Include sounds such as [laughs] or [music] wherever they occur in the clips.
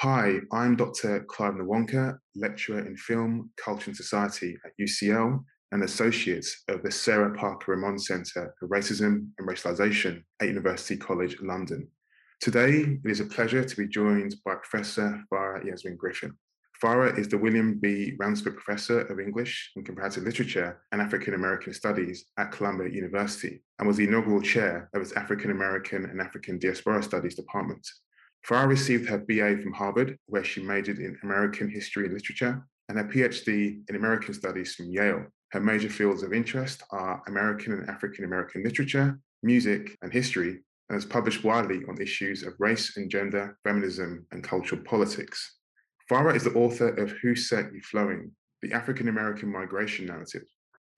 Hi, I'm Dr. Clive Nwonka, lecturer in film, culture and society at UCL and associate of the Sarah Parker Remond Centre for Racism and Racialisation at University College London. Today, it is a pleasure to be joined by Professor Farah Jasmine Griffin. Farah is the William B. Ransford Professor of English and Comparative Literature and African American Studies at Columbia University and was the inaugural chair of its African American and African Diaspora Studies Department. Farah received her BA from Harvard, where she majored in American History and Literature, and her PhD in American Studies from Yale. Her major fields of interest are American and African American literature, music, and history, and has published widely on issues of race and gender, feminism, and cultural politics. Farah is the author of Who Set You Flowing? The African American Migration Narrative.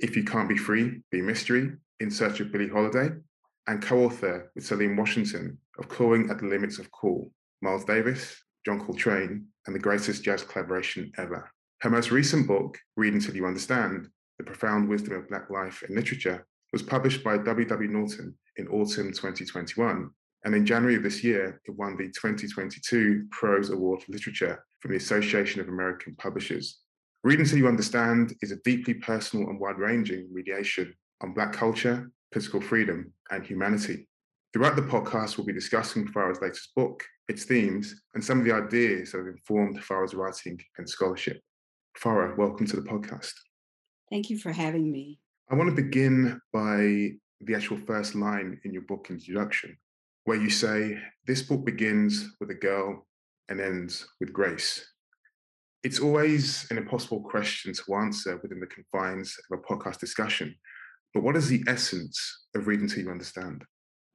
If You Can't Be Free, Be Mystery, In Search of Billie Holiday, and co author with Salim Washington of Clawing at the Limits of Cool, Miles Davis, John Coltrane, and the greatest jazz collaboration ever. Her most recent book, Read Until You Understand The Profound Wisdom of Black Life and Literature, was published by W.W. Norton in autumn 2021. And in January of this year, it won the 2022 Prose Award for Literature from the Association of American Publishers. Read Until You Understand is a deeply personal and wide ranging mediation on Black culture, political freedom, and humanity. Throughout the podcast, we'll be discussing Farah's latest book, its themes, and some of the ideas that have informed Farah's writing and scholarship. Farah, welcome to the podcast. Thank you for having me. I want to begin by the actual first line in your book introduction, where you say, This book begins with a girl and ends with grace. It's always an impossible question to answer within the confines of a podcast discussion. But what is the essence of reading Until You Understand?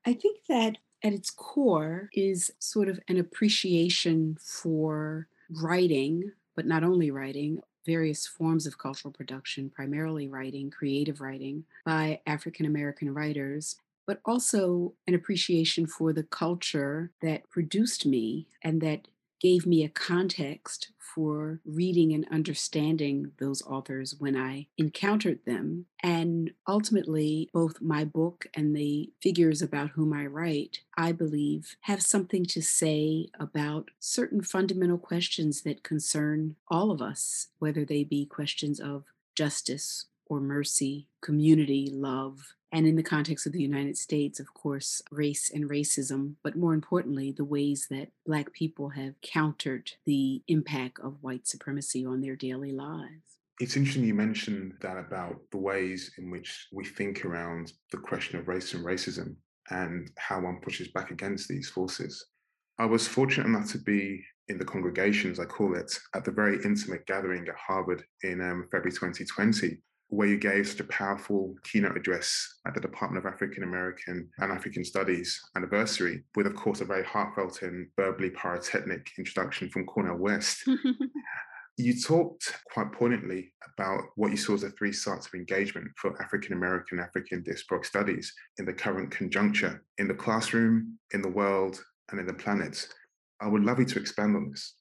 I think that at its core is sort of an appreciation for writing, but not only writing, various forms of cultural production, primarily writing, creative writing by African American writers, but also an appreciation for the culture that produced me and that gave me a context for reading and understanding those authors when I encountered them. And ultimately, both my book and the figures about whom I write, I believe, have something to say about certain fundamental questions that concern all of us, whether they be questions of justice or mercy, community, love, and in the context of the United States, of course, race and racism, but more importantly, the ways that Black people have countered the impact of white supremacy on their daily lives. It's interesting you mentioned that about the ways in which we think around the question of race and racism and how one pushes back against these forces. I was fortunate enough to be in the congregation, as I call it, at the very intimate gathering at Harvard in um, February 2020, where you gave such a powerful keynote address at the Department of African American and African Studies anniversary, with, of course, a very heartfelt and verbally pyrotechnic introduction from Cornel West. [laughs] you talked quite poignantly about what you saw as the three sites of engagement for African American African diasporic studies in the current conjuncture in the classroom, in the world, and in the planet. I would love you to expand on this.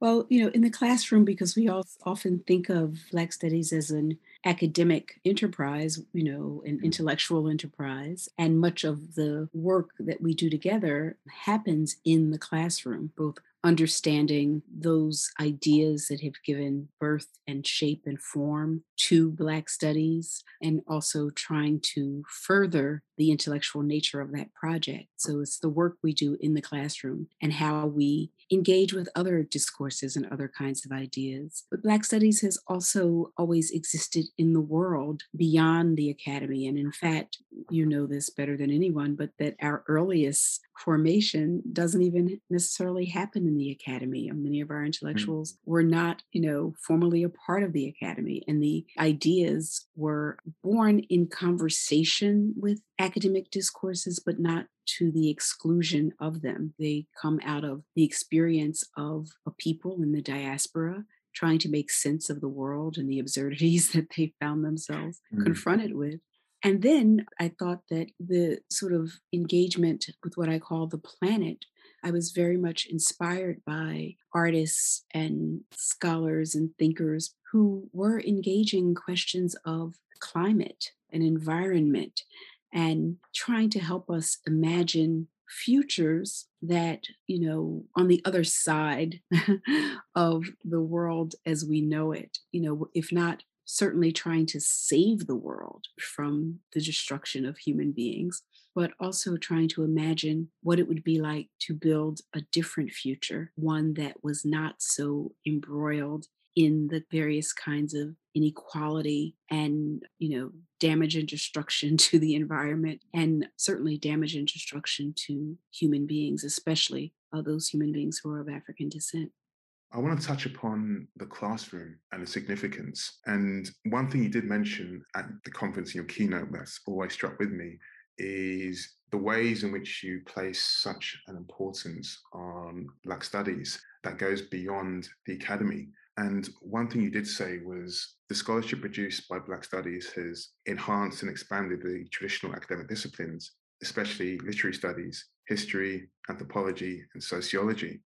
Well, you know, in the classroom, because we all often think of Black studies as an academic enterprise, you know, an mm-hmm. intellectual enterprise, and much of the work that we do together happens in the classroom, both understanding those ideas that have given birth and shape and form to Black studies, and also trying to further the intellectual nature of that project. So it's the work we do in the classroom and how we engage with other discourses and other kinds of ideas. But Black studies has also always existed in the world beyond the academy. And in fact, you know this better than anyone, but that our earliest formation doesn't even necessarily happen in the academy. And many of our intellectuals mm-hmm. were not, you know, formally a part of the academy. And the ideas were born in conversation with academic discourses, but not to the exclusion of them. They come out of the experience of a people in the diaspora trying to make sense of the world and the absurdities [laughs] that they found themselves mm. confronted with. And then I thought that the sort of engagement with what I call the planet, I was very much inspired by artists and scholars and thinkers who were engaging questions of climate and environment and trying to help us imagine futures that, you know, on the other side [laughs] of the world as we know it, you know, if not certainly trying to save the world from the destruction of human beings, but also trying to imagine what it would be like to build a different future, one that was not so embroiled in the various kinds of inequality and you know damage and destruction [laughs] to the environment and certainly damage and destruction to human beings especially those human beings who are of african descent I want to touch upon the classroom and the significance. And one thing you did mention at the conference in your keynote that's always struck with me is the ways in which you place such an importance on Black studies that goes beyond the academy. And one thing you did say was the scholarship produced by Black Studies has enhanced and expanded the traditional academic disciplines, especially literary studies, history, anthropology, and sociology.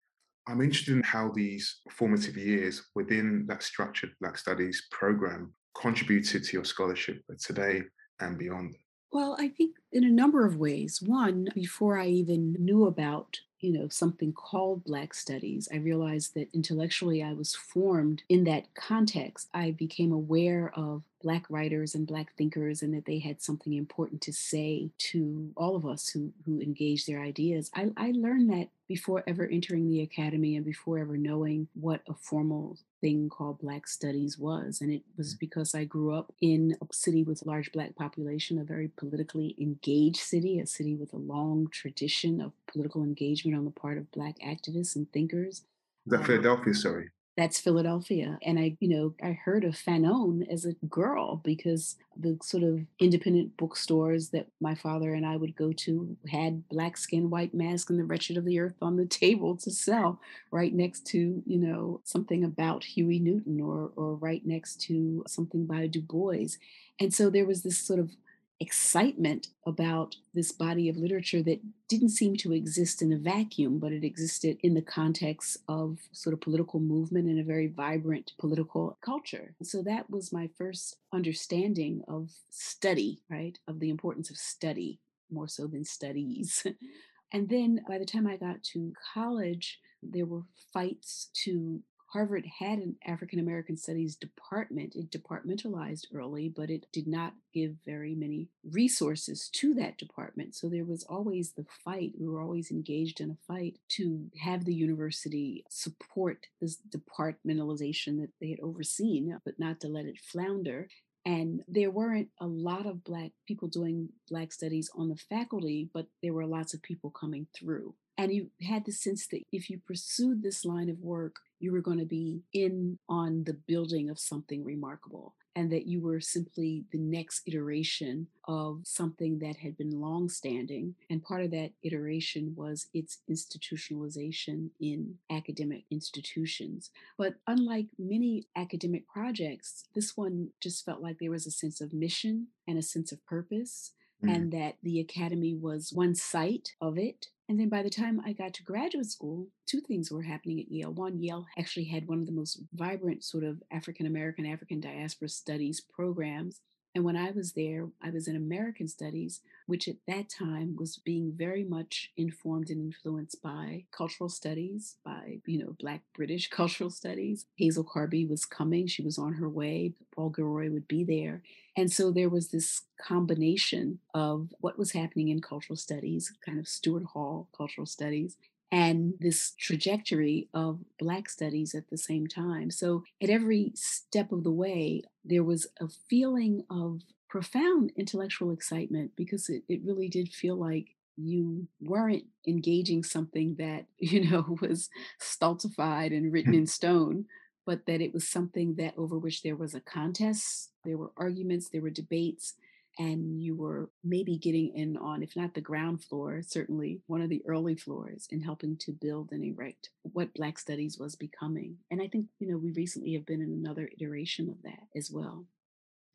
I'm interested in how these formative years within that structured Black Studies program contributed to your scholarship today and beyond. Well, I think in a number of ways. One, before I even knew about you know something called black studies i realized that intellectually i was formed in that context. I became aware of black writers and black thinkers and that they had something important to say to all of us who who engage their ideas. I, I learned that before ever entering the academy and before ever knowing what a formal thing called black studies was. And it was mm. because i grew up in a city with a large black population a very politically engaged city a city with a long tradition of political engagement on the part of black activists and thinkers. The um, philadelphia sorry that's Philadelphia. And I, you know, I heard of Fanon as a girl because the sort of independent bookstores that my father and I would go to had black skin, white mask, and the wretched of the earth on the [laughs] table to sell right next to, you know, something about Huey Newton or or right next to something by Du Bois. And so there was this sort of excitement about this body of literature that didn't seem to exist in a vacuum, but it existed in the context of sort of political movement and a very vibrant political culture. So that was my first understanding of study, right? Of the importance of study more so than studies. [laughs] and then by the time I got to college, there were fights to Harvard had an African American Studies department. It departmentalized early, but it did not give very many resources to that department. So there was always the fight. We were always engaged in a fight to have the university support this departmentalization that they had overseen, but not to let it flounder. And there weren't a lot of Black people doing Black studies on the faculty, but there were lots of people coming through. And you had the sense that if you pursued this line of work, you were going to be in on the building of something remarkable and that you were simply the next iteration of something that had been long-standing and part of that iteration was its institutionalization in academic institutions but unlike many academic projects this one just felt like there was a sense of mission and a sense of purpose mm. and that the academy was one site of it and then by the time I got to graduate school, two things were happening at Yale. One, Yale actually had one of the most vibrant sort of African American, African diaspora studies programs. And when I was there, I was in American Studies, which at that time was being very much informed and influenced by cultural studies, by, you know, Black British [laughs] cultural studies. Hazel Carby was coming, she was on her way, Paul Gilroy would be there. And so there was this combination of what was happening in cultural studies, kind of Stuart Hall cultural studies, and this trajectory of Black studies at the same time. So at every step of the way, there was a feeling of profound intellectual excitement because it, it really did feel like you weren't engaging something that, [laughs] you know, was stultified and written [laughs] in stone, but that it was something that over which there was a contest, there were arguments, there were debates, and you were maybe getting in on, if not the ground floor, certainly one of the early floors in helping to build and erect what Black Studies was becoming. And I think, you know, we recently have been in another iteration of that as well.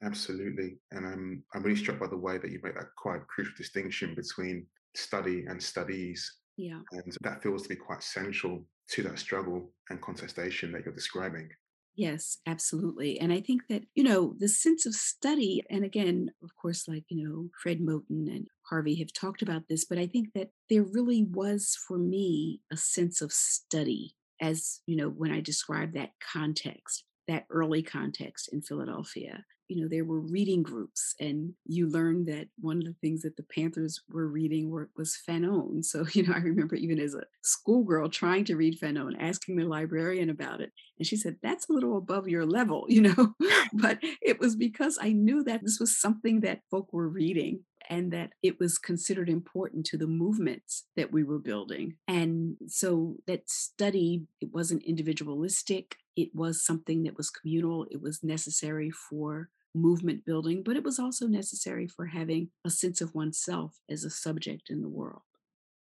Absolutely. And I'm, I'm really struck by the way that you make that quite crucial distinction between study and studies. Yeah. And that feels to be quite central to that struggle and contestation that you're describing. Yes, absolutely. And I think that, you know, the sense of study, and again, of course, like, you know, Fred Moten and Harney have talked about this, but I think that there really was for me a sense of study as, you know, when I describe that context, that early context in Philadelphia you know, there were reading groups, and you learned that one of the things that the Panthers were reading were, was Fanon. So, [laughs] you know, I remember even as a schoolgirl trying to read Fanon, asking the librarian about it. And she said, That's a little above your level, [laughs] you know. [laughs] but it was because I knew that this was something that folk were reading and that it was considered important to the movements that we were building. And so that study, it wasn't individualistic, it was something that was communal, it was necessary for movement building, but it was also necessary for having a sense of oneself as a subject in the world.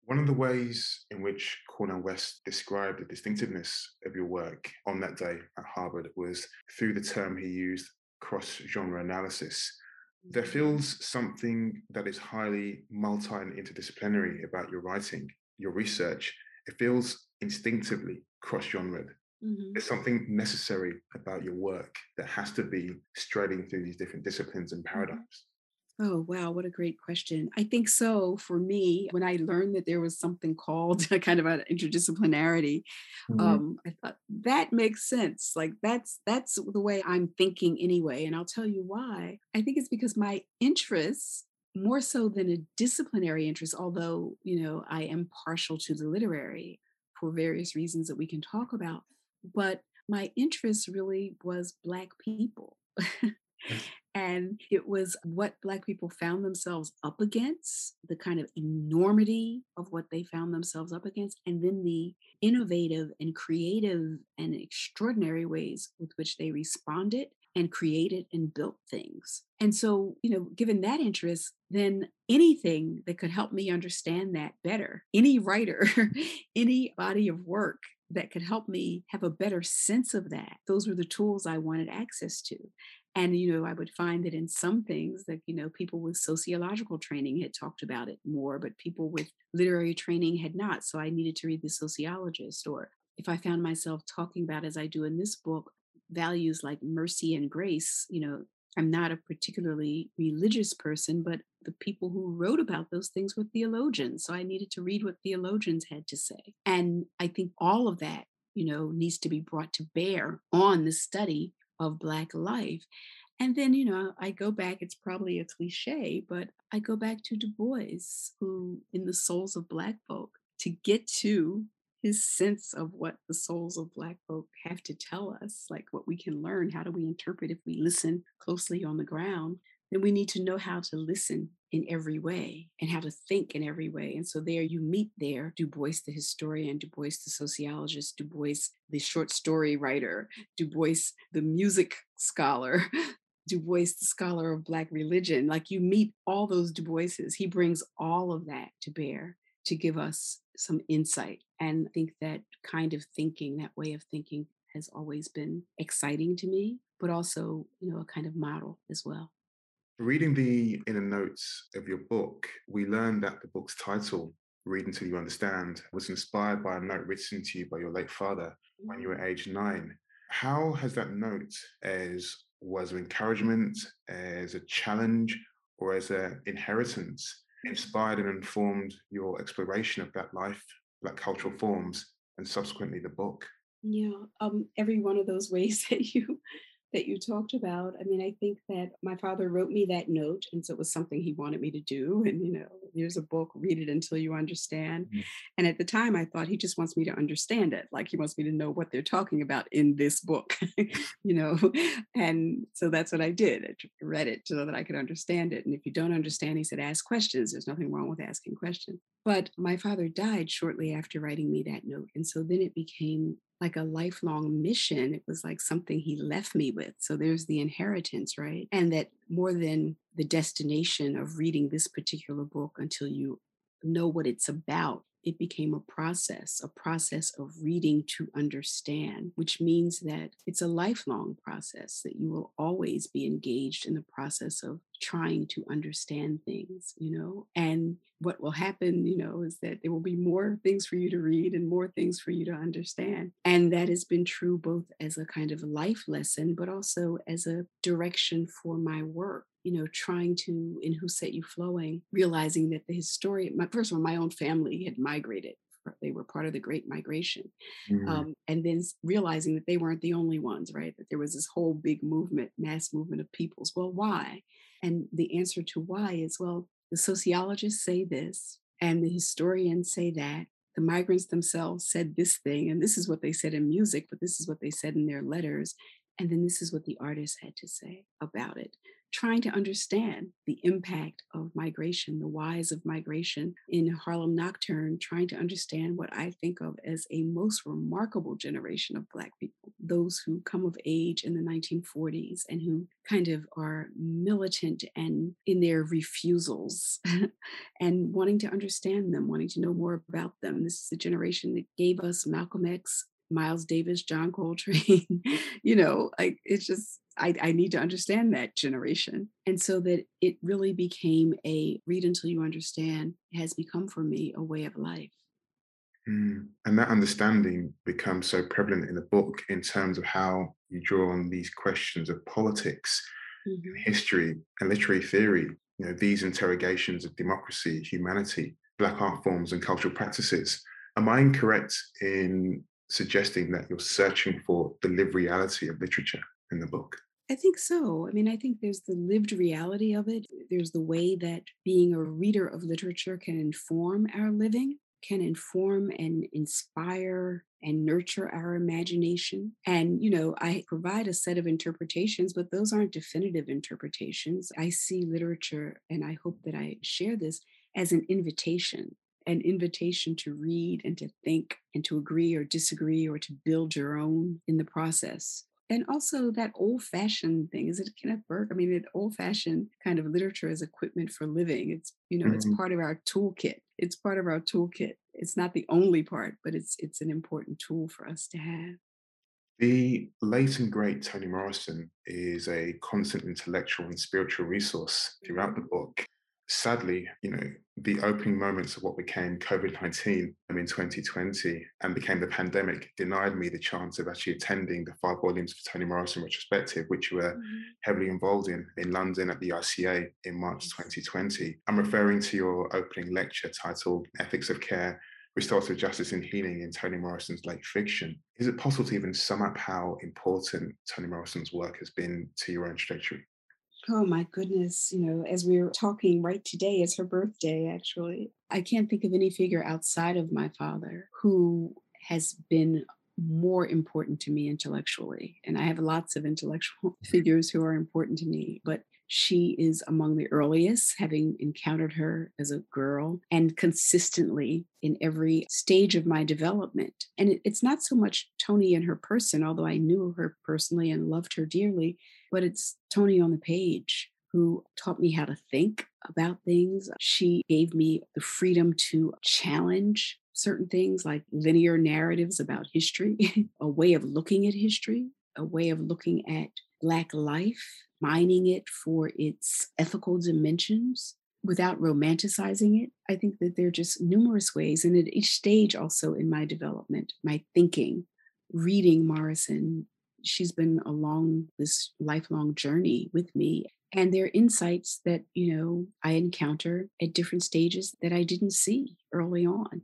One of the ways in which Cornel West described the distinctiveness of your work on that day at Harvard was through the term he used cross genre analysis. There mm-hmm. feels something that is highly multi and interdisciplinary about your writing, your research. It feels instinctively cross genre. Mm-hmm. There's something necessary about your work that has to be striding through these different disciplines and mm-hmm. paradigms. Oh, wow. What a great question. I think so for me, when I learned that there was something called [laughs] kind of an interdisciplinarity, mm-hmm. um, I thought that makes sense. Like that's that's the way I'm thinking anyway. And I'll tell you why. I think it's because my interests more so than a disciplinary interest, although, you know, I am partial to the literary for various reasons that we can talk about. But my interest really was Black people. [laughs] And it was what Black people found themselves up against, the kind of enormity of what they found themselves up against, and then the innovative and creative and extraordinary ways with which they responded and created and built things. And so, you know, given that interest, then anything that could help me understand that better, any writer, [laughs] any body of work that could help me have a better sense of that, those were the tools I wanted access to. And you know i would find that in some things that you know people with sociological training had talked about it more but people with literary training had not so i needed to read the sociologist. Or if i found myself talking about as i do in this book values like mercy and grace you know i'm not a particularly religious person but the people who wrote about those things were theologians so i needed to read what theologians had to say and i think all of that you know needs to be brought to bear on the study of Black life. And then, you know, I go back, it's probably a cliche, but I go back to Du Bois, who in the souls of Black folk, to get to his sense of what the souls of Black folk have to tell us, like what we can learn. How do we interpret if we listen closely on the ground? Then we need to know how to listen in every way and how to think in every way. And so there you meet there Du Bois, the historian, Du Bois, the sociologist, Du Bois, the short story writer, Du Bois, the music scholar, [laughs] Du Bois, the scholar of Black religion. Like you meet all those Du Boises. He brings all of that to bear to give us some insight. And I think that kind of thinking, that way of thinking, has always been exciting to me, but also, you know, a kind of model as well. Reading the inner notes of your book, we learned that the book's title, Read Until You Understand, was inspired by a note written to you by your late father when you were mm. age nine. How has that note, as was an encouragement, as a challenge, or as an inheritance, inspired and informed your exploration of that life, black cultural forms, and subsequently the book? Yeah, um, every one of those ways [laughs] that you that you talked about. I mean, I think that my father wrote me that note, and so it was something he wanted me to do. [laughs] And, you know, here's a book, read it until you understand. Mm-hmm. And at the time, I thought he just wants me to understand it. Like he wants me to know what they're talking about in this book, [laughs] you know. [laughs] And so that's what I did. I read it so that I could understand it. And if you don't understand, he said, ask questions. There's nothing wrong with asking questions. But my father died shortly after writing me that note. And so then it became like a lifelong mission. It was like something he left me with. So there's the inheritance, right? And that more than the destination of reading this particular book until you know what it's about, it became a process, a process of reading to understand, which means that it's a lifelong process, that you will always be engaged in the process of trying to understand things, you know, and what will happen, you know, is that there will be more things for you to read and more things for you to understand. And that has been true both as a kind of life lesson, but also as a direction for my work you know, trying to, in Who Set You Flowing, realizing that the historian, my, first of all, my own family had migrated. They were part of the Great Migration. Mm. Um, and then realizing that they weren't the only ones, right? That there was this whole big movement, mass movement of peoples. Well, why? And the answer to why is well, the sociologists say this, and the historians say that. The migrants themselves said this thing, and this is what they said in music, but this is what they said in their letters. And then this is what the artists had to say about it trying to understand the impact of migration, the whys of migration in Harlem Nocturne, trying to understand what I think of as a most remarkable generation of Black people, those who come of age in the 1940s and who kind of are militant and in their refusals [laughs] and wanting to understand them, wanting to know more about them. This is the generation that gave us Malcolm X, Miles Davis, John Coltrane, [laughs] you know, like it's just I, I, need to understand that generation. And so that it really became a read until you understand has become for me a way of life. Mm. And that understanding becomes so prevalent in the book in terms of how you draw on these questions of politics, mm-hmm. history, and literary theory. You know, these interrogations of democracy, humanity, Black art forms, and cultural practices. Am I incorrect in suggesting that you're searching for the lived reality of literature in the book? I think so. I mean, I think there's the lived reality of it. There's the way that being a reader of literature can inform our living, can inform and inspire and nurture our imagination. And, you know, I provide a set of interpretations, but those aren't definitive interpretations. I see literature, and I hope that I share this as an invitation an invitation to read and to think and to agree or disagree or to build your own in the process and also that old fashioned thing is it kenneth burke? I mean that old fashioned kind of literature as equipment for living. It's you know mm-hmm. it's part of our toolkit. It's part of our toolkit. It's not the only part but it's it's an important tool for us to have. The late and great Toni Morrison is a constant intellectual and spiritual resource throughout the book sadly, you know, the opening moments of what became COVID 19 in 2020 and became the pandemic denied me the chance of actually attending the five volumes of Toni Morrison retrospective, which you were mm-hmm. heavily involved in in London at the ICA in March 2020. I'm referring to your opening lecture titled Ethics of Care Restorative Justice and Healing in Toni Morrison's late fiction. Is it possible to even sum up how important Toni Morrison's work has been to your own trajectory? Oh my goodness. You know, as we are talking right today, it's her birthday, actually. I can't think of any figure outside of my father who has been more important to me intellectually. And I have lots of intellectual [laughs] figures who are important to me, but she is among the earliest, having encountered her as a girl and consistently in every stage of my development. And it's not so much Toni and her person, although I knew her personally and loved her dearly, but it's Toni on the page who taught me how to think about things. She gave me the freedom to challenge certain things like linear narratives about history, [laughs] a way of looking at history, a way of looking at Black life, mining it for its ethical dimensions without romanticizing it. I think that there are just numerous ways, and at each stage also in my development, my thinking, reading Morrison, she's been along this lifelong journey with me. And there are insights that, you know, I encounter at different stages that I didn't see early on.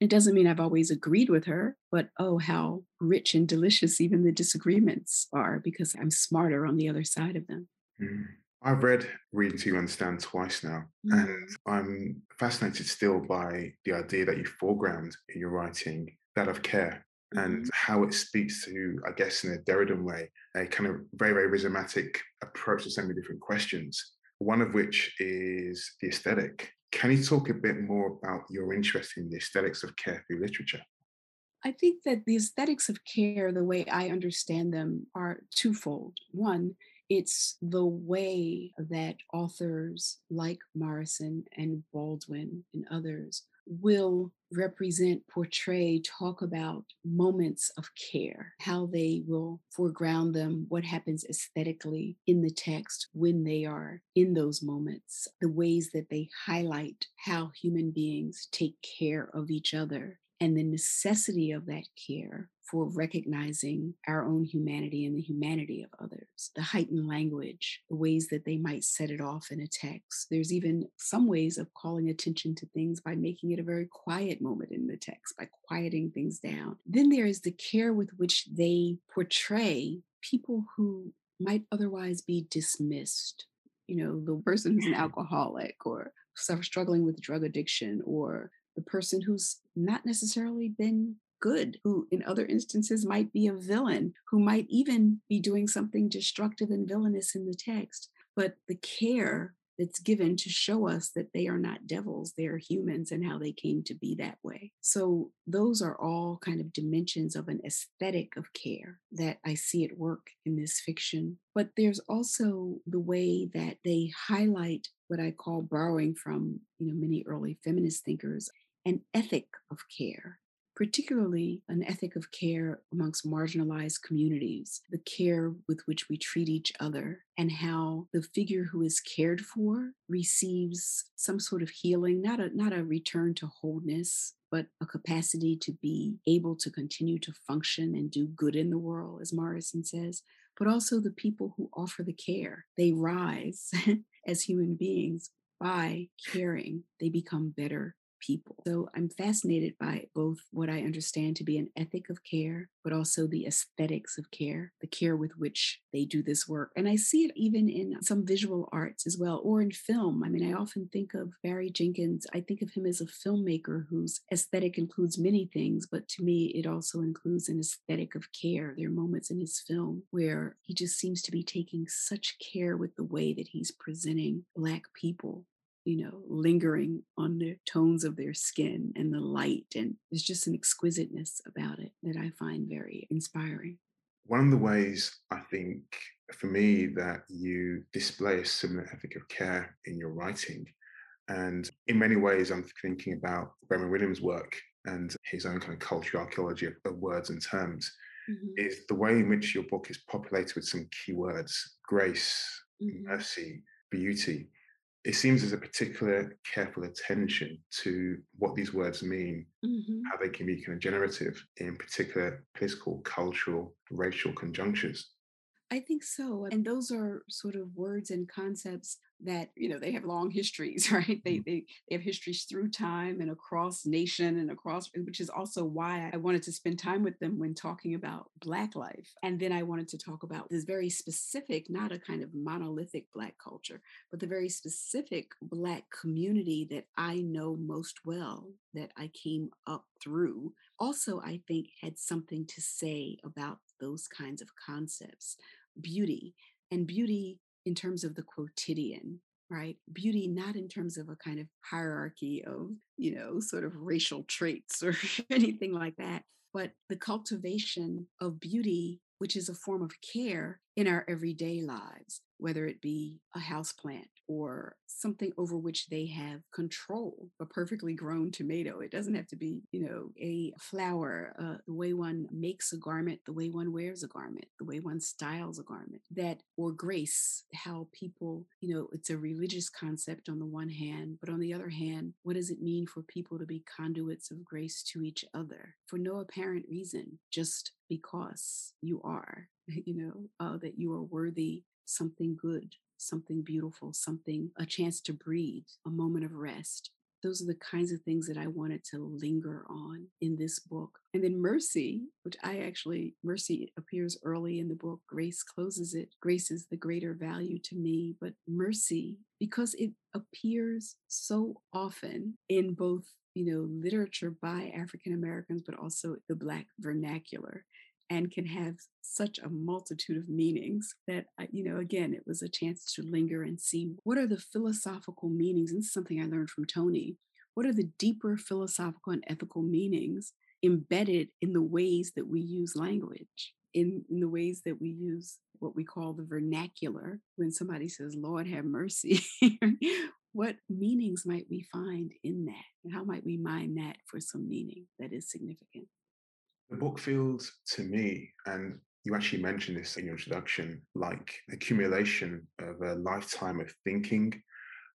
It doesn't mean I've always agreed with her, but oh, how rich and delicious even the disagreements are because I'm smarter on the other side of them. Mm. I've read Reading to You Understand twice now, mm. and I'm fascinated still by the idea that you foreground in your writing that of care and mm-hmm. how it speaks to, I guess, in a Derridean way, a kind of very, very rhizomatic approach to so many different questions. One of which is the aesthetic. Can you talk a bit more about your interest in the aesthetics of care through literature? I think that the aesthetics of care, the way I understand them, are twofold. One, it's the way that authors like Morrison and Baldwin and others will represent, portray, talk about moments of care, how they will foreground them, what happens aesthetically in the text when they are in those moments, the ways that they highlight how human beings take care of each other and the necessity of that care for recognizing our own humanity and the humanity of others, the heightened language, the ways that they might set it off in a text. There's even some ways of calling attention to things by making it a very quiet moment in the text, by quieting things down. Then there is the care with which they portray people who might otherwise be dismissed. You know, the person who's an mm. alcoholic or struggling with drug addiction or the person who's not necessarily been good, who in other instances might be a villain, who might even be doing something destructive and villainous in the text. But the care that's given to show us that they are not devils, they are humans and how they came to be that way. So, those are all kind of dimensions of an aesthetic of care that I see at work in this fiction. But there's also the way that they highlight what I call borrowing from, you know, many early feminist thinkers, an ethic of care particularly an ethic of care amongst marginalized communities, the care with which we treat each other, and how the figure who is cared for receives some sort of healing, not a, not a return to wholeness, but a capacity to be able to continue to function and do good in the world, as Morrison says, but also the people who offer the care. They rise [laughs] as human beings by caring, they become better people. So I'm fascinated by both what I understand to be an ethic of care, but also the aesthetics of care, the care with which they do this work. And I see it even in some visual arts as well, or in film. I mean, I often think of Barry Jenkins, I think of him as a filmmaker whose aesthetic includes many things, but to me, it also includes an aesthetic of care. There are moments in his film where he just seems to be taking such care with the way that he's presenting Black people you know, lingering on the tones of their skin and the light. And there's just an exquisiteness about it that I find very inspiring. One of the ways I think for me that you display a similar ethic of care in your writing. And in many ways, I'm thinking about Raymond Williams' work and his own kind of cultural archaeology of, of words and terms, mm-hmm. is the way in which your book is populated with some keywords grace, mm-hmm. mercy, beauty it seems there's a particular careful attention to what these words mean, mm-hmm. how they can be kind of generative in particular political, cultural, racial conjunctures. I think so. And those are sort of words and concepts that, you know, they have long histories, [laughs] right? They, mm. they, they have histories through time and across nation and across, which is also why I wanted to spend time with them when talking about Black life. And then I wanted to talk about this very specific, not a kind of monolithic Black culture, but the very specific Black community that I know most well, that I came up through. Also, I think had something to say about those kinds of concepts beauty and beauty in terms of the quotidian right? Beauty not in terms of a kind of hierarchy of you know sort of racial traits or [laughs] anything like that but the cultivation of beauty which is a form of care in our everyday lives whether it be a house plant or something over which they have control, a perfectly grown tomato. It doesn't have to be, you know, a flower, uh, the way one makes a garment, the way one wears a garment, the way one styles a garment, that, or grace, how people, you know, it's a religious concept on the one hand, but on the other hand, what does it mean for people to be conduits of grace to each other for no apparent reason, just because you are, [laughs] you know, uh, that you are worthy something good something beautiful, something, a chance to breathe, a moment of rest. Those are the kinds of things that I wanted to linger on in this book. And then mercy, which I actually, mercy appears early in the book. Grace closes it. Grace is the greater value to me. But mercy, because it appears so often in both you know literature by african americans but also the black vernacular and can have such a multitude of meanings that, you know, again, it was a chance to linger and see what are the philosophical meanings. And this is something I learned from toni What are the deeper philosophical and ethical meanings embedded in the ways that we use language? in, in the ways that we use what we call the vernacular when somebody says, Lord have mercy. [laughs] what meanings might we find in that? And how might we mine that for some meaning that is significant? The book feels to me, and you actually mentioned this in your introduction, like accumulation of a lifetime of thinking,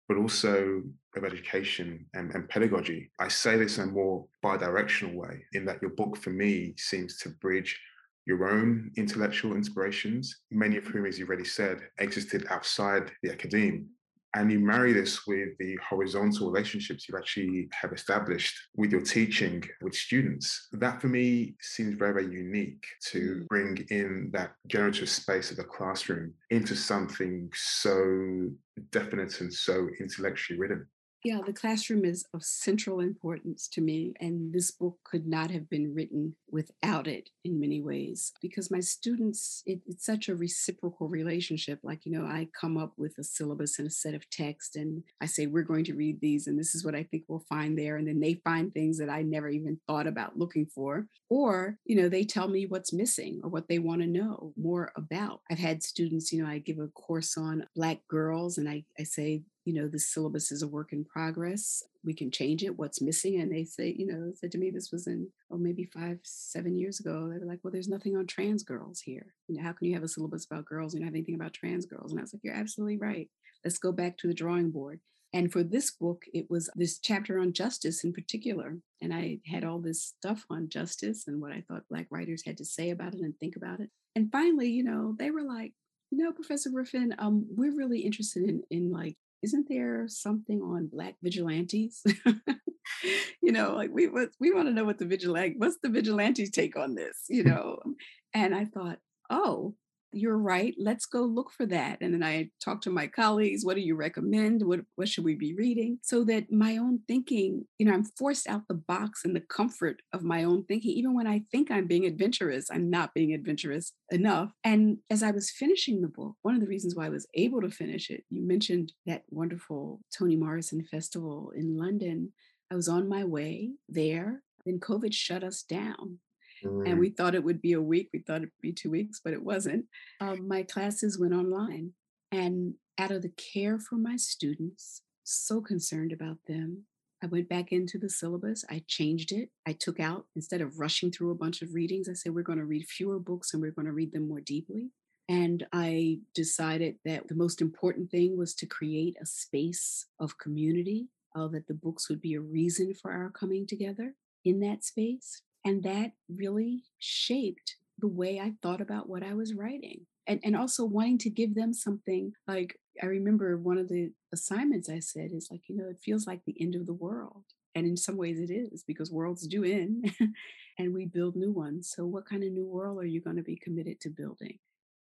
but also of education and, and pedagogy. I say this in a more bi-directional way, in that your book for me seems to bridge your own intellectual inspirations, many of whom, as you already said, existed outside the academe, and you marry this with the horizontal relationships you actually have established with your teaching with students. That for me seems very, very unique to mm. bring in that generative space of the classroom into something so definite and so intellectually written. Yeah, the classroom is of central importance to me, and this book could not have been written without it in many ways because my students, it, it's such a reciprocal relationship. Like, you know, I come up with a syllabus and a set of text, and I say, We're going to read these, and this is what I think we'll find there. And then they find things that I never even thought about looking for. Or, you know, they tell me what's missing or what they want to know more about. I've had students, you know, I give a course on Black girls, and I, I say, you know, the syllabus is a work in progress. We can change it. What's missing? And they say, you know, said to me, this was in, oh, maybe five, seven years ago. They were like, well, there's nothing on trans girls here. You know, how can you have a syllabus about girls and not have anything about trans girls? And I was like, you're absolutely right. Let's go back to the drawing board. And for this book, it was this chapter on justice in particular. And I had all this stuff on justice and what I thought Black writers had to say about it and think about it. And finally, you know, they were like, you know, Professor Griffin, um, we're really interested in in like isn't there something on black vigilantes? [laughs] You know like we we want to know what the vigilante what's the vigilantes take on this you mm. know? And i thought oh you're right let's go look for that and then i talked to my colleagues what do you recommend? What what should we be reading? So that my own thinking you know i'm forced out the box and the comfort of my own thinking even when i think i'm being adventurous i'm not being adventurous enough and as i was finishing the book one of the reasons why i was able to finish it you mentioned that wonderful toni morrison festival in london i was on my way there then covid shut us down Mm. And we thought it would be a week. We thought it'd be two weeks, but it wasn't. Um, my classes went online. And out of the care for my students, so concerned about them, I went back into the syllabus. I changed it. I took out, instead of rushing through a bunch of readings, I said, we're going to read fewer books and we're going to read them more deeply. And I decided that the most important thing was to create a space of community, uh, that the books would be a reason for our coming together in that space. And that really shaped the way I thought about what I was writing. And, and also wanting to give them something like I remember one of the assignments I said is like, you know, it feels like the end of the world. And in some ways it is because worlds do end [laughs] and we build new ones. So, what kind of new world are you going to be committed to building?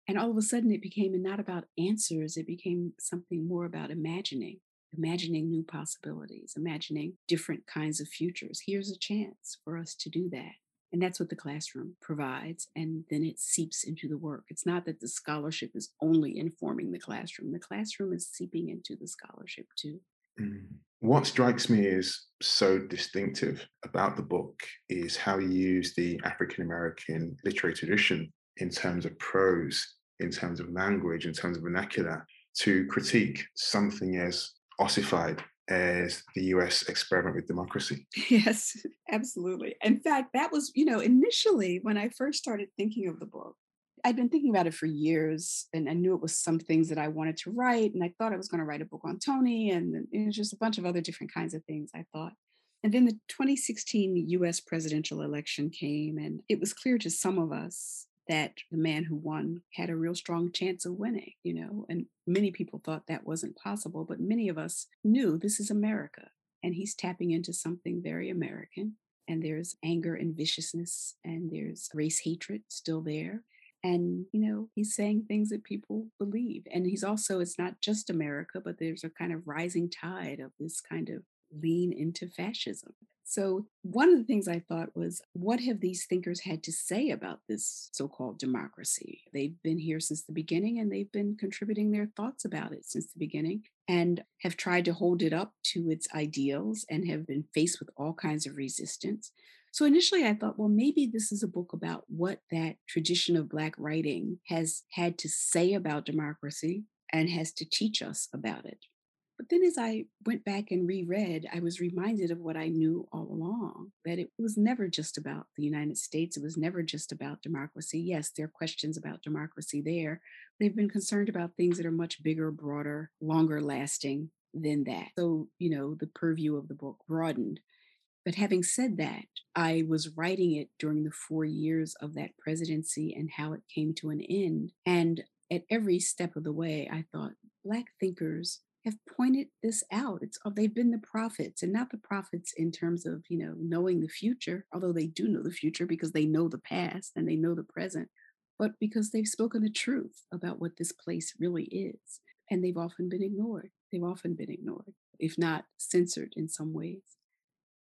And all of a sudden, it became not about answers, it became something more about imagining imagining new possibilities, imagining different kinds of futures. Here's a chance for us to do that. And that's what the classroom provides. And then it seeps into the work. It's not that the scholarship is only informing the classroom, the classroom is seeping into the scholarship too. Mm. What strikes me as so distinctive about the book is how you use the African American literary tradition in terms of prose, in terms of language, in terms of vernacular, to critique something as ossified as the US experiment with democracy. Yes, absolutely. In fact, that was, you know, initially when I first started thinking of the book, I'd been thinking about it for years and I knew it was some things that I wanted to write. And I thought I was going to write a book on Toni and it was just a bunch of other different kinds of things I thought. And then the 2016 US presidential election came, and it was clear to some of us that the man who won had a real strong chance of winning, you know, and many people thought that wasn't possible, but many of us knew this is America and he's tapping into something very American. And there's anger and viciousness, and there's race hatred still there. And, you know, he's saying things that people believe. And he's also, it's not just America, but there's a kind of rising tide of this kind of lean into fascism. So, one of the things I thought was, what have these thinkers had to say about this so called democracy? They've been here since the beginning and they've been contributing their thoughts about it since the beginning and have tried to hold it up to its ideals and have been faced with all kinds of resistance. So initially I thought, well, maybe this is a book about what that tradition of Black writing has had to say about democracy and has to teach us about it. But then as I went back and reread, I was reminded of what I knew all along that it was never just about the United States. It was never just about democracy. Yes, there are questions about democracy there. They've been concerned about things that are much bigger, broader, longer lasting than that. So, you know, the purview of the book broadened. But having said that, I was writing it during the four years of that presidency and how it came to an end. And at every step of the way, I thought Black thinkers have pointed this out. It's oh, they've been the prophets, and not the prophets in terms of you know knowing the future, although they do know the future because they know the past and they know the present, but because they've spoken the truth about what this place really is, and they've often been ignored. They've often been ignored, if not censored in some ways.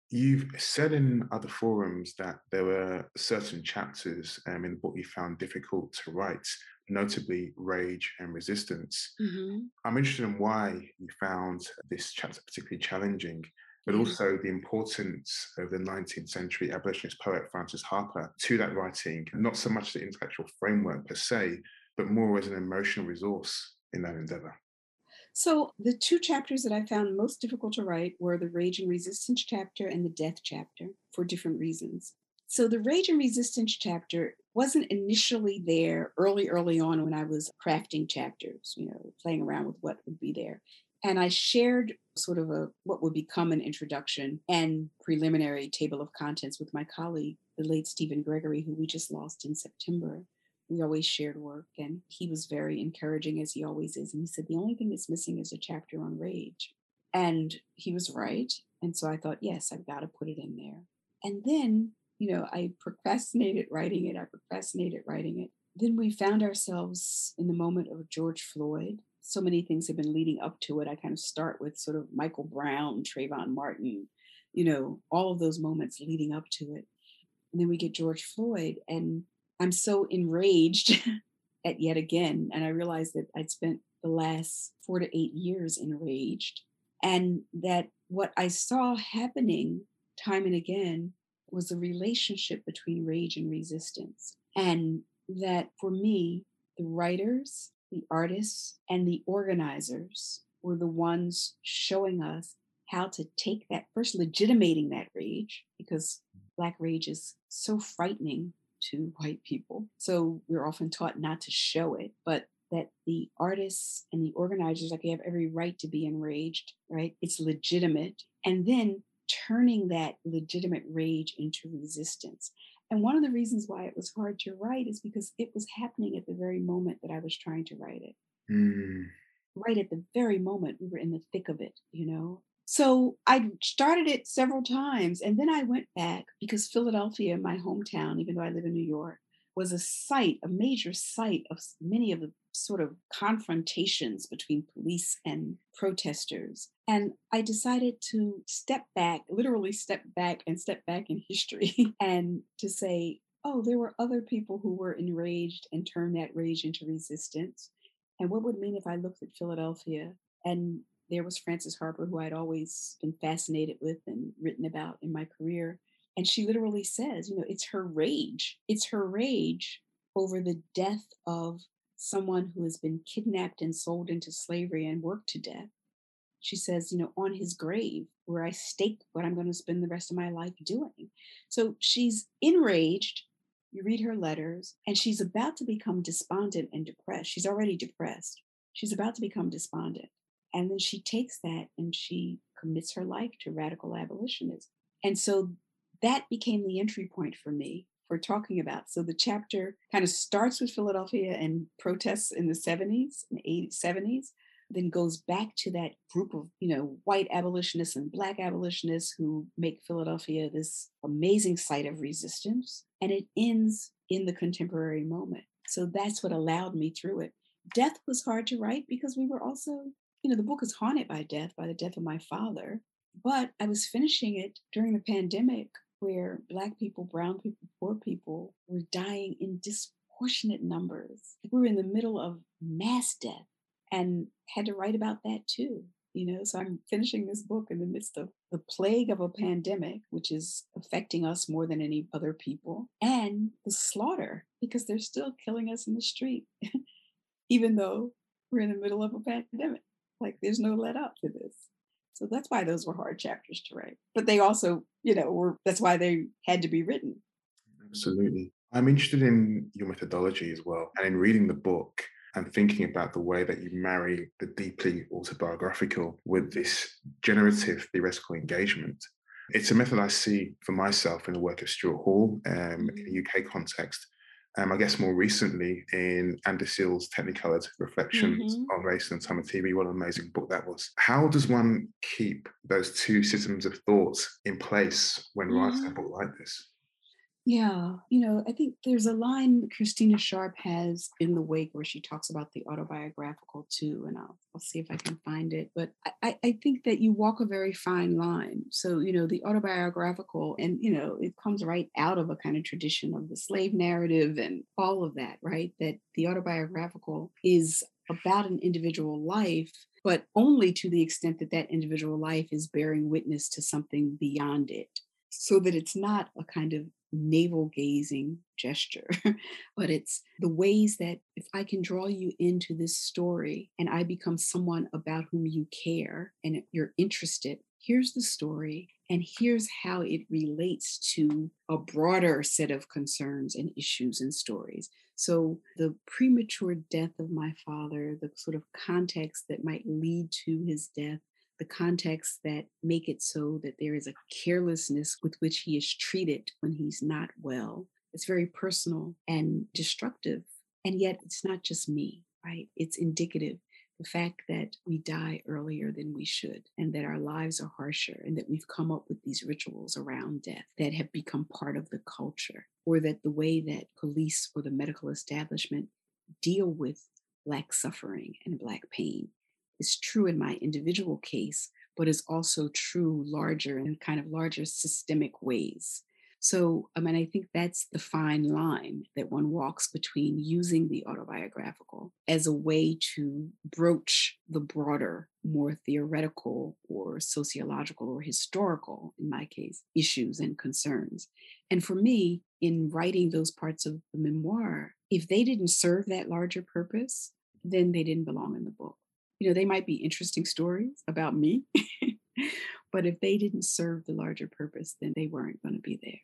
You've said in other forums that there were certain chapters um, in the book you found difficult to write notably rage and resistance. Mm-hmm. I'm interested in why you found this chapter particularly challenging, but mm-hmm. also the importance of the 19th century abolitionist poet Frances Harper to that writing, not so much the intellectual framework per se, but more as an emotional resource in that endeavor. So, the two chapters that I found most difficult to write were the Rage and Resistance chapter and the Death chapter for different reasons. So, the Rage and Resistance chapter wasn't initially there early, early on when I was crafting chapters, you know, playing around with what would be there. And I shared sort of a what would become an introduction and preliminary table of contents with my colleague, the late Steven Gregory, who we just lost in September. We always shared work, and he was very encouraging, as he always is. And he said, The only thing that's missing is a chapter on rage. And he was right. And so I thought, yes, I've got to put it in there. And then you know, I procrastinated writing it. I procrastinated writing it. Then we found ourselves in the moment of George Floyd. So many things have been leading up to it. I kind of start with sort of Michael Brown, Trayvon Martin, you know, all of those moments leading up to it. And then we get George Floyd, and I'm so enraged [laughs] at yet again. And I realized that I'd spent the last four to eight years enraged, and that what I saw happening time and again was the relationship between rage and resistance. And that for me, the writers, the artists, and the organizers were the ones showing us how to take that first legitimating that rage because black rage is so frightening to white people so we're often taught not to show it but that the artists and the organizers like they have every right to be enraged right it's legitimate and then turning that legitimate rage into resistance. And one of the reasons why it was hard to write is because it was happening at the very moment that I was trying to write it. Mm. Right at the very moment we were in the thick of it, you know. So I started it several times and then I went back because Philadelphia, my hometown, even though I live in New York, was a site, a major site of many of the sort of confrontations between police and protesters. And I decided to step back, literally step back and step back in history [laughs] and to say, oh, there were other people who were enraged and turned that rage into resistance. And what would mean if I looked at Philadelphia and there was Frances Harper, who I'd always been fascinated with and written about in my career. And she literally says, you know, it's her rage. It's her rage over the death of someone who has been kidnapped and sold into slavery and worked to death. She says, you know, on his grave, where I stake what I'm going to spend the rest of my life doing. So she's enraged. You read her letters, and she's about to become despondent and depressed. She's already depressed. She's about to become despondent. And then she takes that and she commits her life to radical abolitionism. And so that became the entry point for me we're talking about. So the chapter kind of starts with Philadelphia and protests in the 70s and 80s, 70s, then goes back to that group of, you know, white abolitionists and black abolitionists who make Philadelphia this amazing site of resistance. And it ends in the contemporary moment. So that's what allowed me through it. Death was hard to write because we were also, you know, the book is haunted by death, by the death of my father. But I was finishing it during the pandemic where Black people, Brown people, poor people were dying in disproportionate numbers. We were in the middle of mass death and had to write about that too. you know so i'm finishing this book in the midst of the plague of a pandemic which is affecting us more than any other people and the slaughter because they're still killing us in the street [laughs] even though we're in the middle of a pandemic like there's no let up to this so that's why those were hard chapters to write but they also you know were that's why they had to be written absolutely i'm interested in your methodology as well and in reading the book and thinking about the way that you marry the deeply autobiographical with this generative theoretical engagement. It's a method I see for myself in the work of Stuart Hall um, in a mm. UK context. Um, I guess more recently in Andy Seale's Technicoloured Reflections mm-hmm. on Race and Time of TV, what an amazing book that was. How does one keep those two systems of thought in place when mm-hmm. writing a book like this? Yeah, you know, I think there's a line Christina Sharpe has in The Wake where she talks about the autobiographical too, and I'll, I'll see if I can find it. But I, I think that you walk a very fine line. So, you know, the autobiographical, and, you know, it comes right out of a kind of tradition of the slave narrative and all of that, right? That the autobiographical is about an individual life but only to the extent that that individual life is bearing witness to something beyond it so that it's not a kind of navel gazing gesture, [laughs] but it's the ways that if I can draw you into this story and I become someone about whom you care and you're interested, here's the story and here's how it relates to a broader set of concerns and issues and stories. So, the premature death of my father, the sort of context that might lead to his death, the contexts that make it so that there is a carelessness with which he is treated when he's not well. It's very personal and destructive. And yet, it's not just me, right? It's indicative. The fact that we die earlier than we should, and that our lives are harsher, and that we've come up with these rituals around death that have become part of the culture, or that the way that police or the medical establishment deal with Black suffering and Black pain is true in my individual case, but is also true larger in kind of larger systemic ways. So, I mean, I think that's the fine line that one walks between using the autobiographical as a way to broach the broader, more theoretical or sociological or historical, in my case, issues and concerns. And for me, in writing those parts of the memoir, if they didn't serve that larger purpose, then they didn't belong in the book you know, they might be interesting stories about me, [laughs] but if they didn't serve the larger purpose, then they weren't going to be there.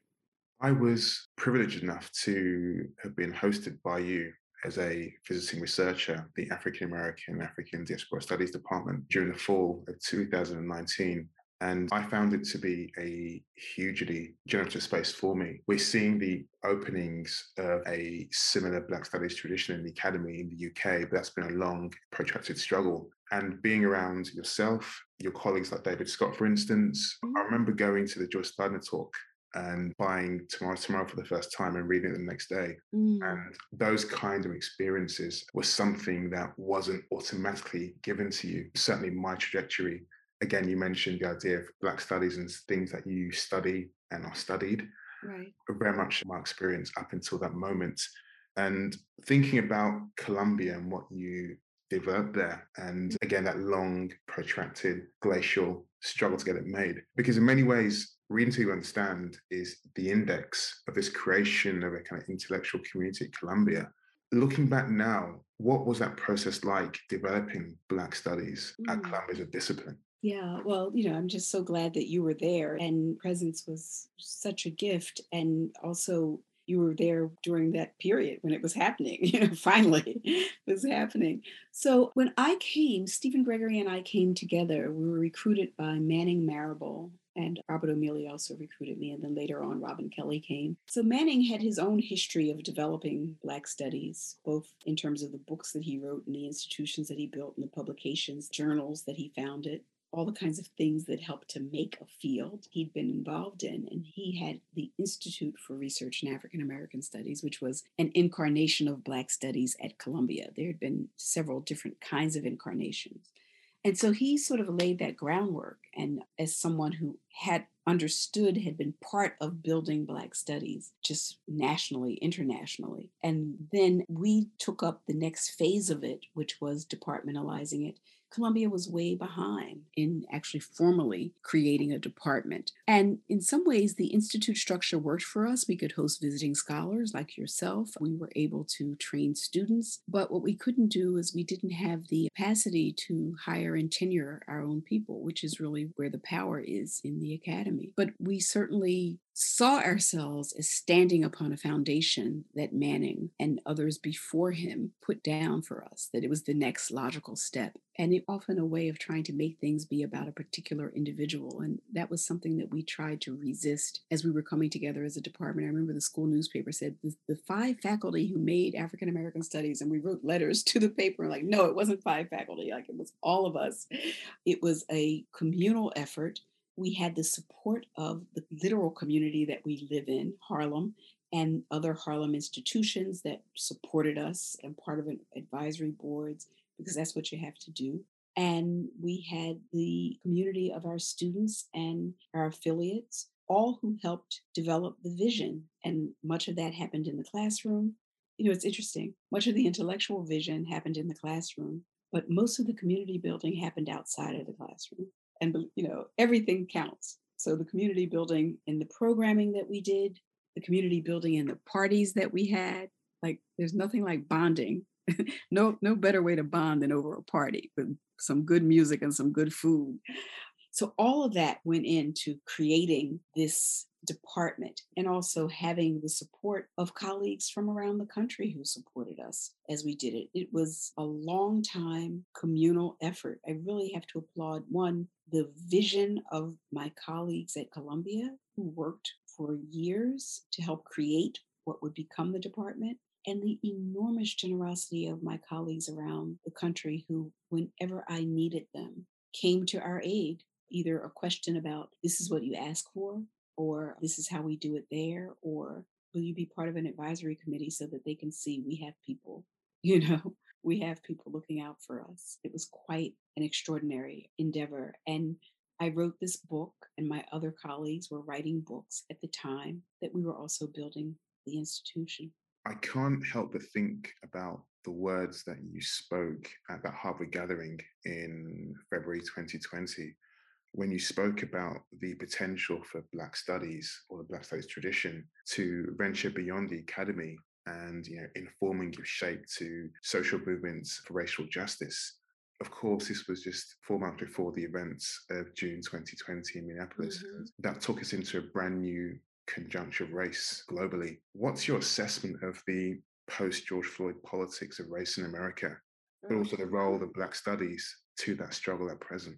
I was privileged enough to have been hosted by you as a visiting researcher, the African American African Diaspora Studies Department during the fall of 2019. And I found it to be a hugely generative space for me. We're seeing the openings of a similar Black Studies tradition in the academy in the UK, but that's been a long, protracted struggle. And being around yourself, your colleagues like David Scott, for instance, I mm-hmm. remember going to the Joyce Ladner talk and buying tomorrow tomorrow for the first time and reading it the next day mm. and those kind of experiences were something that wasn't automatically given to you certainly my trajectory again, you mentioned the idea of Black studies and things that you study and are studied. Right. Very much my experience up until that moment. And thinking about Columbia and what you developed there, and again, that long, protracted glacial struggle to get it made. Because in many ways, reading to understand is the index of this creation of a kind of intellectual community at Columbia. Looking back now, what was that process like developing Black studies mm. at Columbia as a discipline? Yeah, well, you know, I'm just so glad that you were there and presence was such a gift. And also, you were there during that period when it was happening, [laughs] you know, finally it was happening. So when I came, Steven Gregory and I came together. We were recruited by Manning Marable and Robert O'Meally also recruited me, and then later on, Robin Kelley came. So Manning had his own history of developing Black studies, both in terms of the books that he wrote and the institutions that he built and the publications, journals that he founded all the kinds of things that helped to make a field he'd been involved in. And he had the Institute for Research in African American Studies, which was an incarnation of Black studies at Columbia. There had been several different kinds of incarnations. And so he sort of laid that groundwork. And as someone who had understood had been part of building Black studies, just nationally, internationally. And then we took up the next phase of it, which was departmentalizing it Columbia was way behind in actually formally creating a department. And in some ways, the institute structure worked for us. We could host visiting scholars like yourself. We were able to train students. But what we couldn't do is we didn't have the capacity to hire and tenure our own people, which is really where the power is in the academy. But we certainly saw ourselves as standing upon a foundation that Manning and others before him put down for us, that it was the next logical step. And it often a way of trying to make things be about a particular individual. And that was something that we tried to resist as we were coming together as a department. I remember the school newspaper said the, the five faculty who made African American studies, and we wrote letters [laughs] to the paper like, no, it wasn't five faculty, like it was all of us. It was a communal effort we had the support of the literal community that we live in, Harlem, and other Harlem institutions that supported us and part of an advisory boards, because that's what you have to do. And we had the community of our students and our affiliates, all who helped develop the vision. And much of that happened in the classroom. You know, it's interesting. Much of the intellectual vision happened in the classroom, but most of the community building happened outside of the classroom and you know everything counts. So the community building and the programming that we did the community building and the parties that we had like there's nothing like bonding. [laughs] No no better way to bond than over a party with some good music and some good food. So all of that went into creating this department and also having the support of colleagues from around the country who supported us as we did it. It was a long time communal effort. I really have to applaud one, the vision of my colleagues at Columbia who worked for years to help create what would become the department and the enormous generosity of my colleagues around the country who, whenever I needed them, came to our aid. Either a question about this is what you ask for, or this is how we do it there, or will you be part of an advisory committee so that they can see we have people, [laughs] you know, we have people looking out for us. It was quite an extraordinary endeavor. And I wrote this book, and my other colleagues were writing books at the time that we were also building the institution. I can't help but think about the words that you spoke at that Harvard gathering in February 2020 when you spoke about the potential for Black studies or the Black studies tradition to venture beyond the academy and you know informing give shape to social movements for racial justice. Of course, this was just four months before the events of June 2020 in Minneapolis. Mm-hmm. That took us into a brand new conjuncture of race globally. What's your assessment of the post George Floyd politics of race in America, but also the role of Black studies to that struggle at present?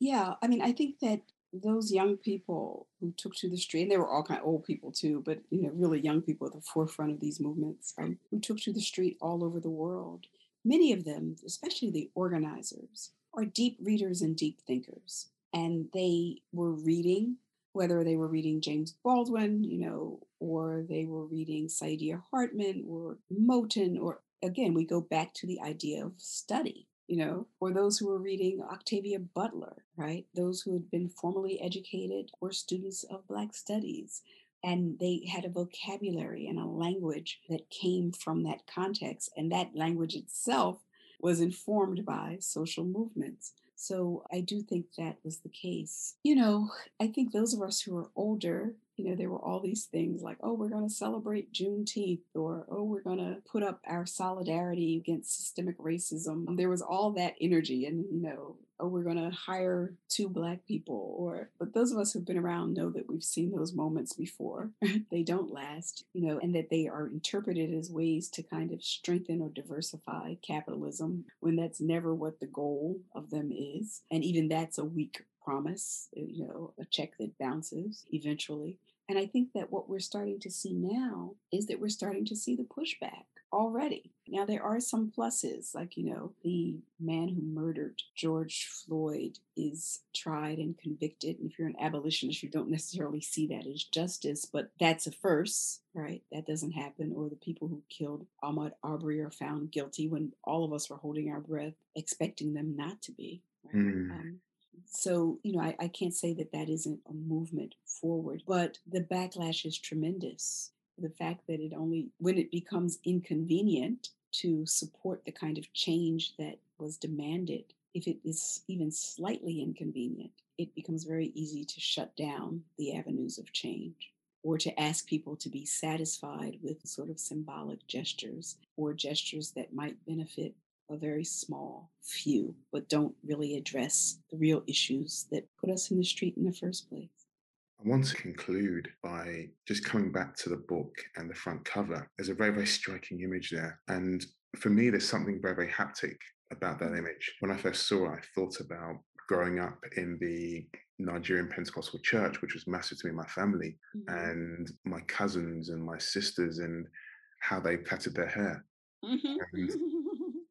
Yeah, I mean, I think that those young people who took to the street, and they were all kind of old people too, but you know, really young people at the forefront of these movements, um, who took to the street all over the world. Many of them, especially the organizers, are deep readers and deep thinkers, and they were reading, whether they were reading James Baldwin, you know, or they were reading Saidiya Hartman or Moten, or again, we go back to the idea of study you know, or those who were reading Octavia Butler, right? Those who had been formally educated or students of Black studies. And they had a vocabulary and a language that came from that context. And that language itself was informed by social movements. So I do think that was the case. You know, I think those of us who are older, you know, there were all these things like, oh, we're going to celebrate Juneteenth, or oh, we're going to put up our solidarity against systemic racism. There was all that energy, and, you know, oh, we're going to hire two Black people. Or, but those of us who've been around know that we've seen those moments before. [laughs] they don't last, you know, and that they are interpreted as ways to kind of strengthen or diversify capitalism when that's never what the goal of them is. And even that's a weak promise, uh, you know, a check that bounces eventually. And I think that what we're starting to see now is that we're starting to see the pushback already. Now, there are some pluses, like, you know, the man who murdered George Floyd is tried and convicted. And if you're an abolitionist, you don't necessarily see that as justice, but that's a first, right? That doesn't happen. Or the people who killed Ahmaud Arbery are found guilty when all of us were holding our breath, expecting them not to be. Right? Mm. Um, so, you know, I, I can't say that that isn't a movement forward, but the backlash is tremendous. The fact that it only, when it becomes inconvenient to support the kind of change that was demanded, if it is even slightly inconvenient, it becomes very easy to shut down the avenues of change or to ask people to be satisfied with sort of symbolic gestures or gestures that might benefit a very small few, but don't really address the real issues that put us in the street in the first place. I want to conclude by just coming back to the book and the front cover. There's a very, very striking image there. And for me, there's something very, very haptic about that mm. image. When I first saw it, I thought about growing up in the Nigerian Pentecostal church, which was massive to me and my family, mm-hmm. and my cousins and my sisters, and how they plaited their hair. Mm-hmm. And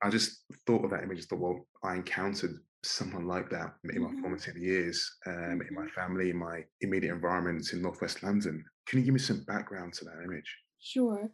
I just thought of that image. Thought, well, I encountered someone like that in my mm-hmm. formative years, um, in my mm-hmm. family, in my immediate environments in Northwest London. Can you give me some background to that image? Sure.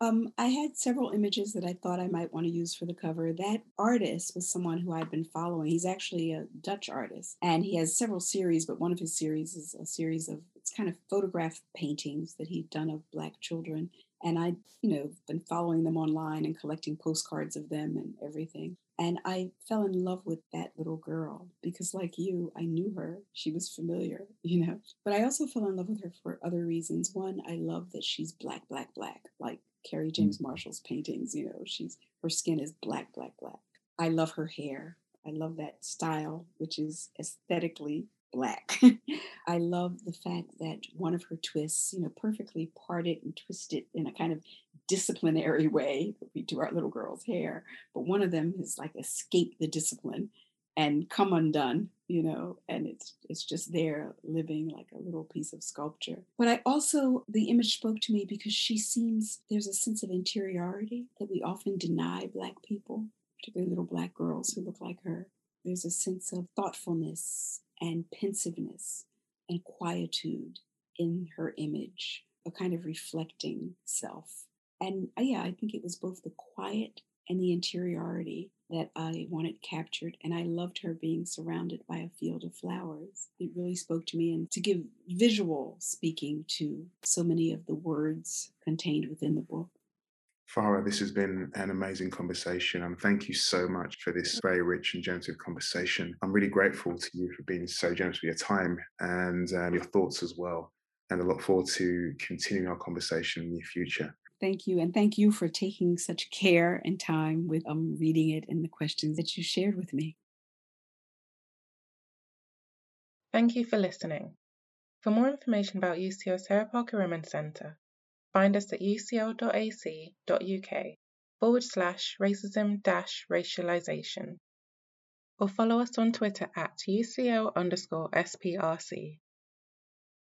Um, I had several images that I thought I might want to use for the cover. That artist was someone who I'd been following. He's actually a Dutch artist, and he has several series, but one of his series is a series of it's kind of photograph paintings that he'd done of black children. And I, you know, been following them online and collecting postcards of them and everything. And I fell in love with that little girl because, like you, I knew her. She was familiar, [laughs] you know. But I also fell in love with her for other reasons. One, I love that she's black, black, black, like Kerry James mm. Marshall's paintings. You know, she's her skin is black, black, black. I love her hair. I love that style, which is aesthetically black. [laughs] I love the fact that one of her twists, you know, perfectly parted and twisted in a kind of disciplinary [laughs] way that we do our little girl's hair. But one of them has like escaped the discipline and come undone, you know, and it's it's just there living like a little piece of sculpture. But I also the image spoke to me because she seems there's a sense of interiority that we often deny black people, particularly little black girls who look like her. There's a sense of thoughtfulness and pensiveness and quietude in her image, a kind of reflecting self. And uh, yeah, I think it was both the quiet and the interiority that I wanted captured. And I loved her being surrounded by a field of flowers. It really spoke to me and to give visual speaking to so many of the words contained within the book. Farah, this has been an amazing conversation, and thank you so much for this very rich and generative conversation. I'm really grateful to you for being so generous with your time and um, your thoughts as well. And I look forward to continuing our conversation in the future. Thank you. And thank you for taking such care and time with um, reading it and the questions that you shared with me. Thank you for listening. For more information about UCL Sarah Parker Remond Centre, Find us at ucl.ac.uk forward slash racism dash racialization or follow us on Twitter at UCL underscore SPRC.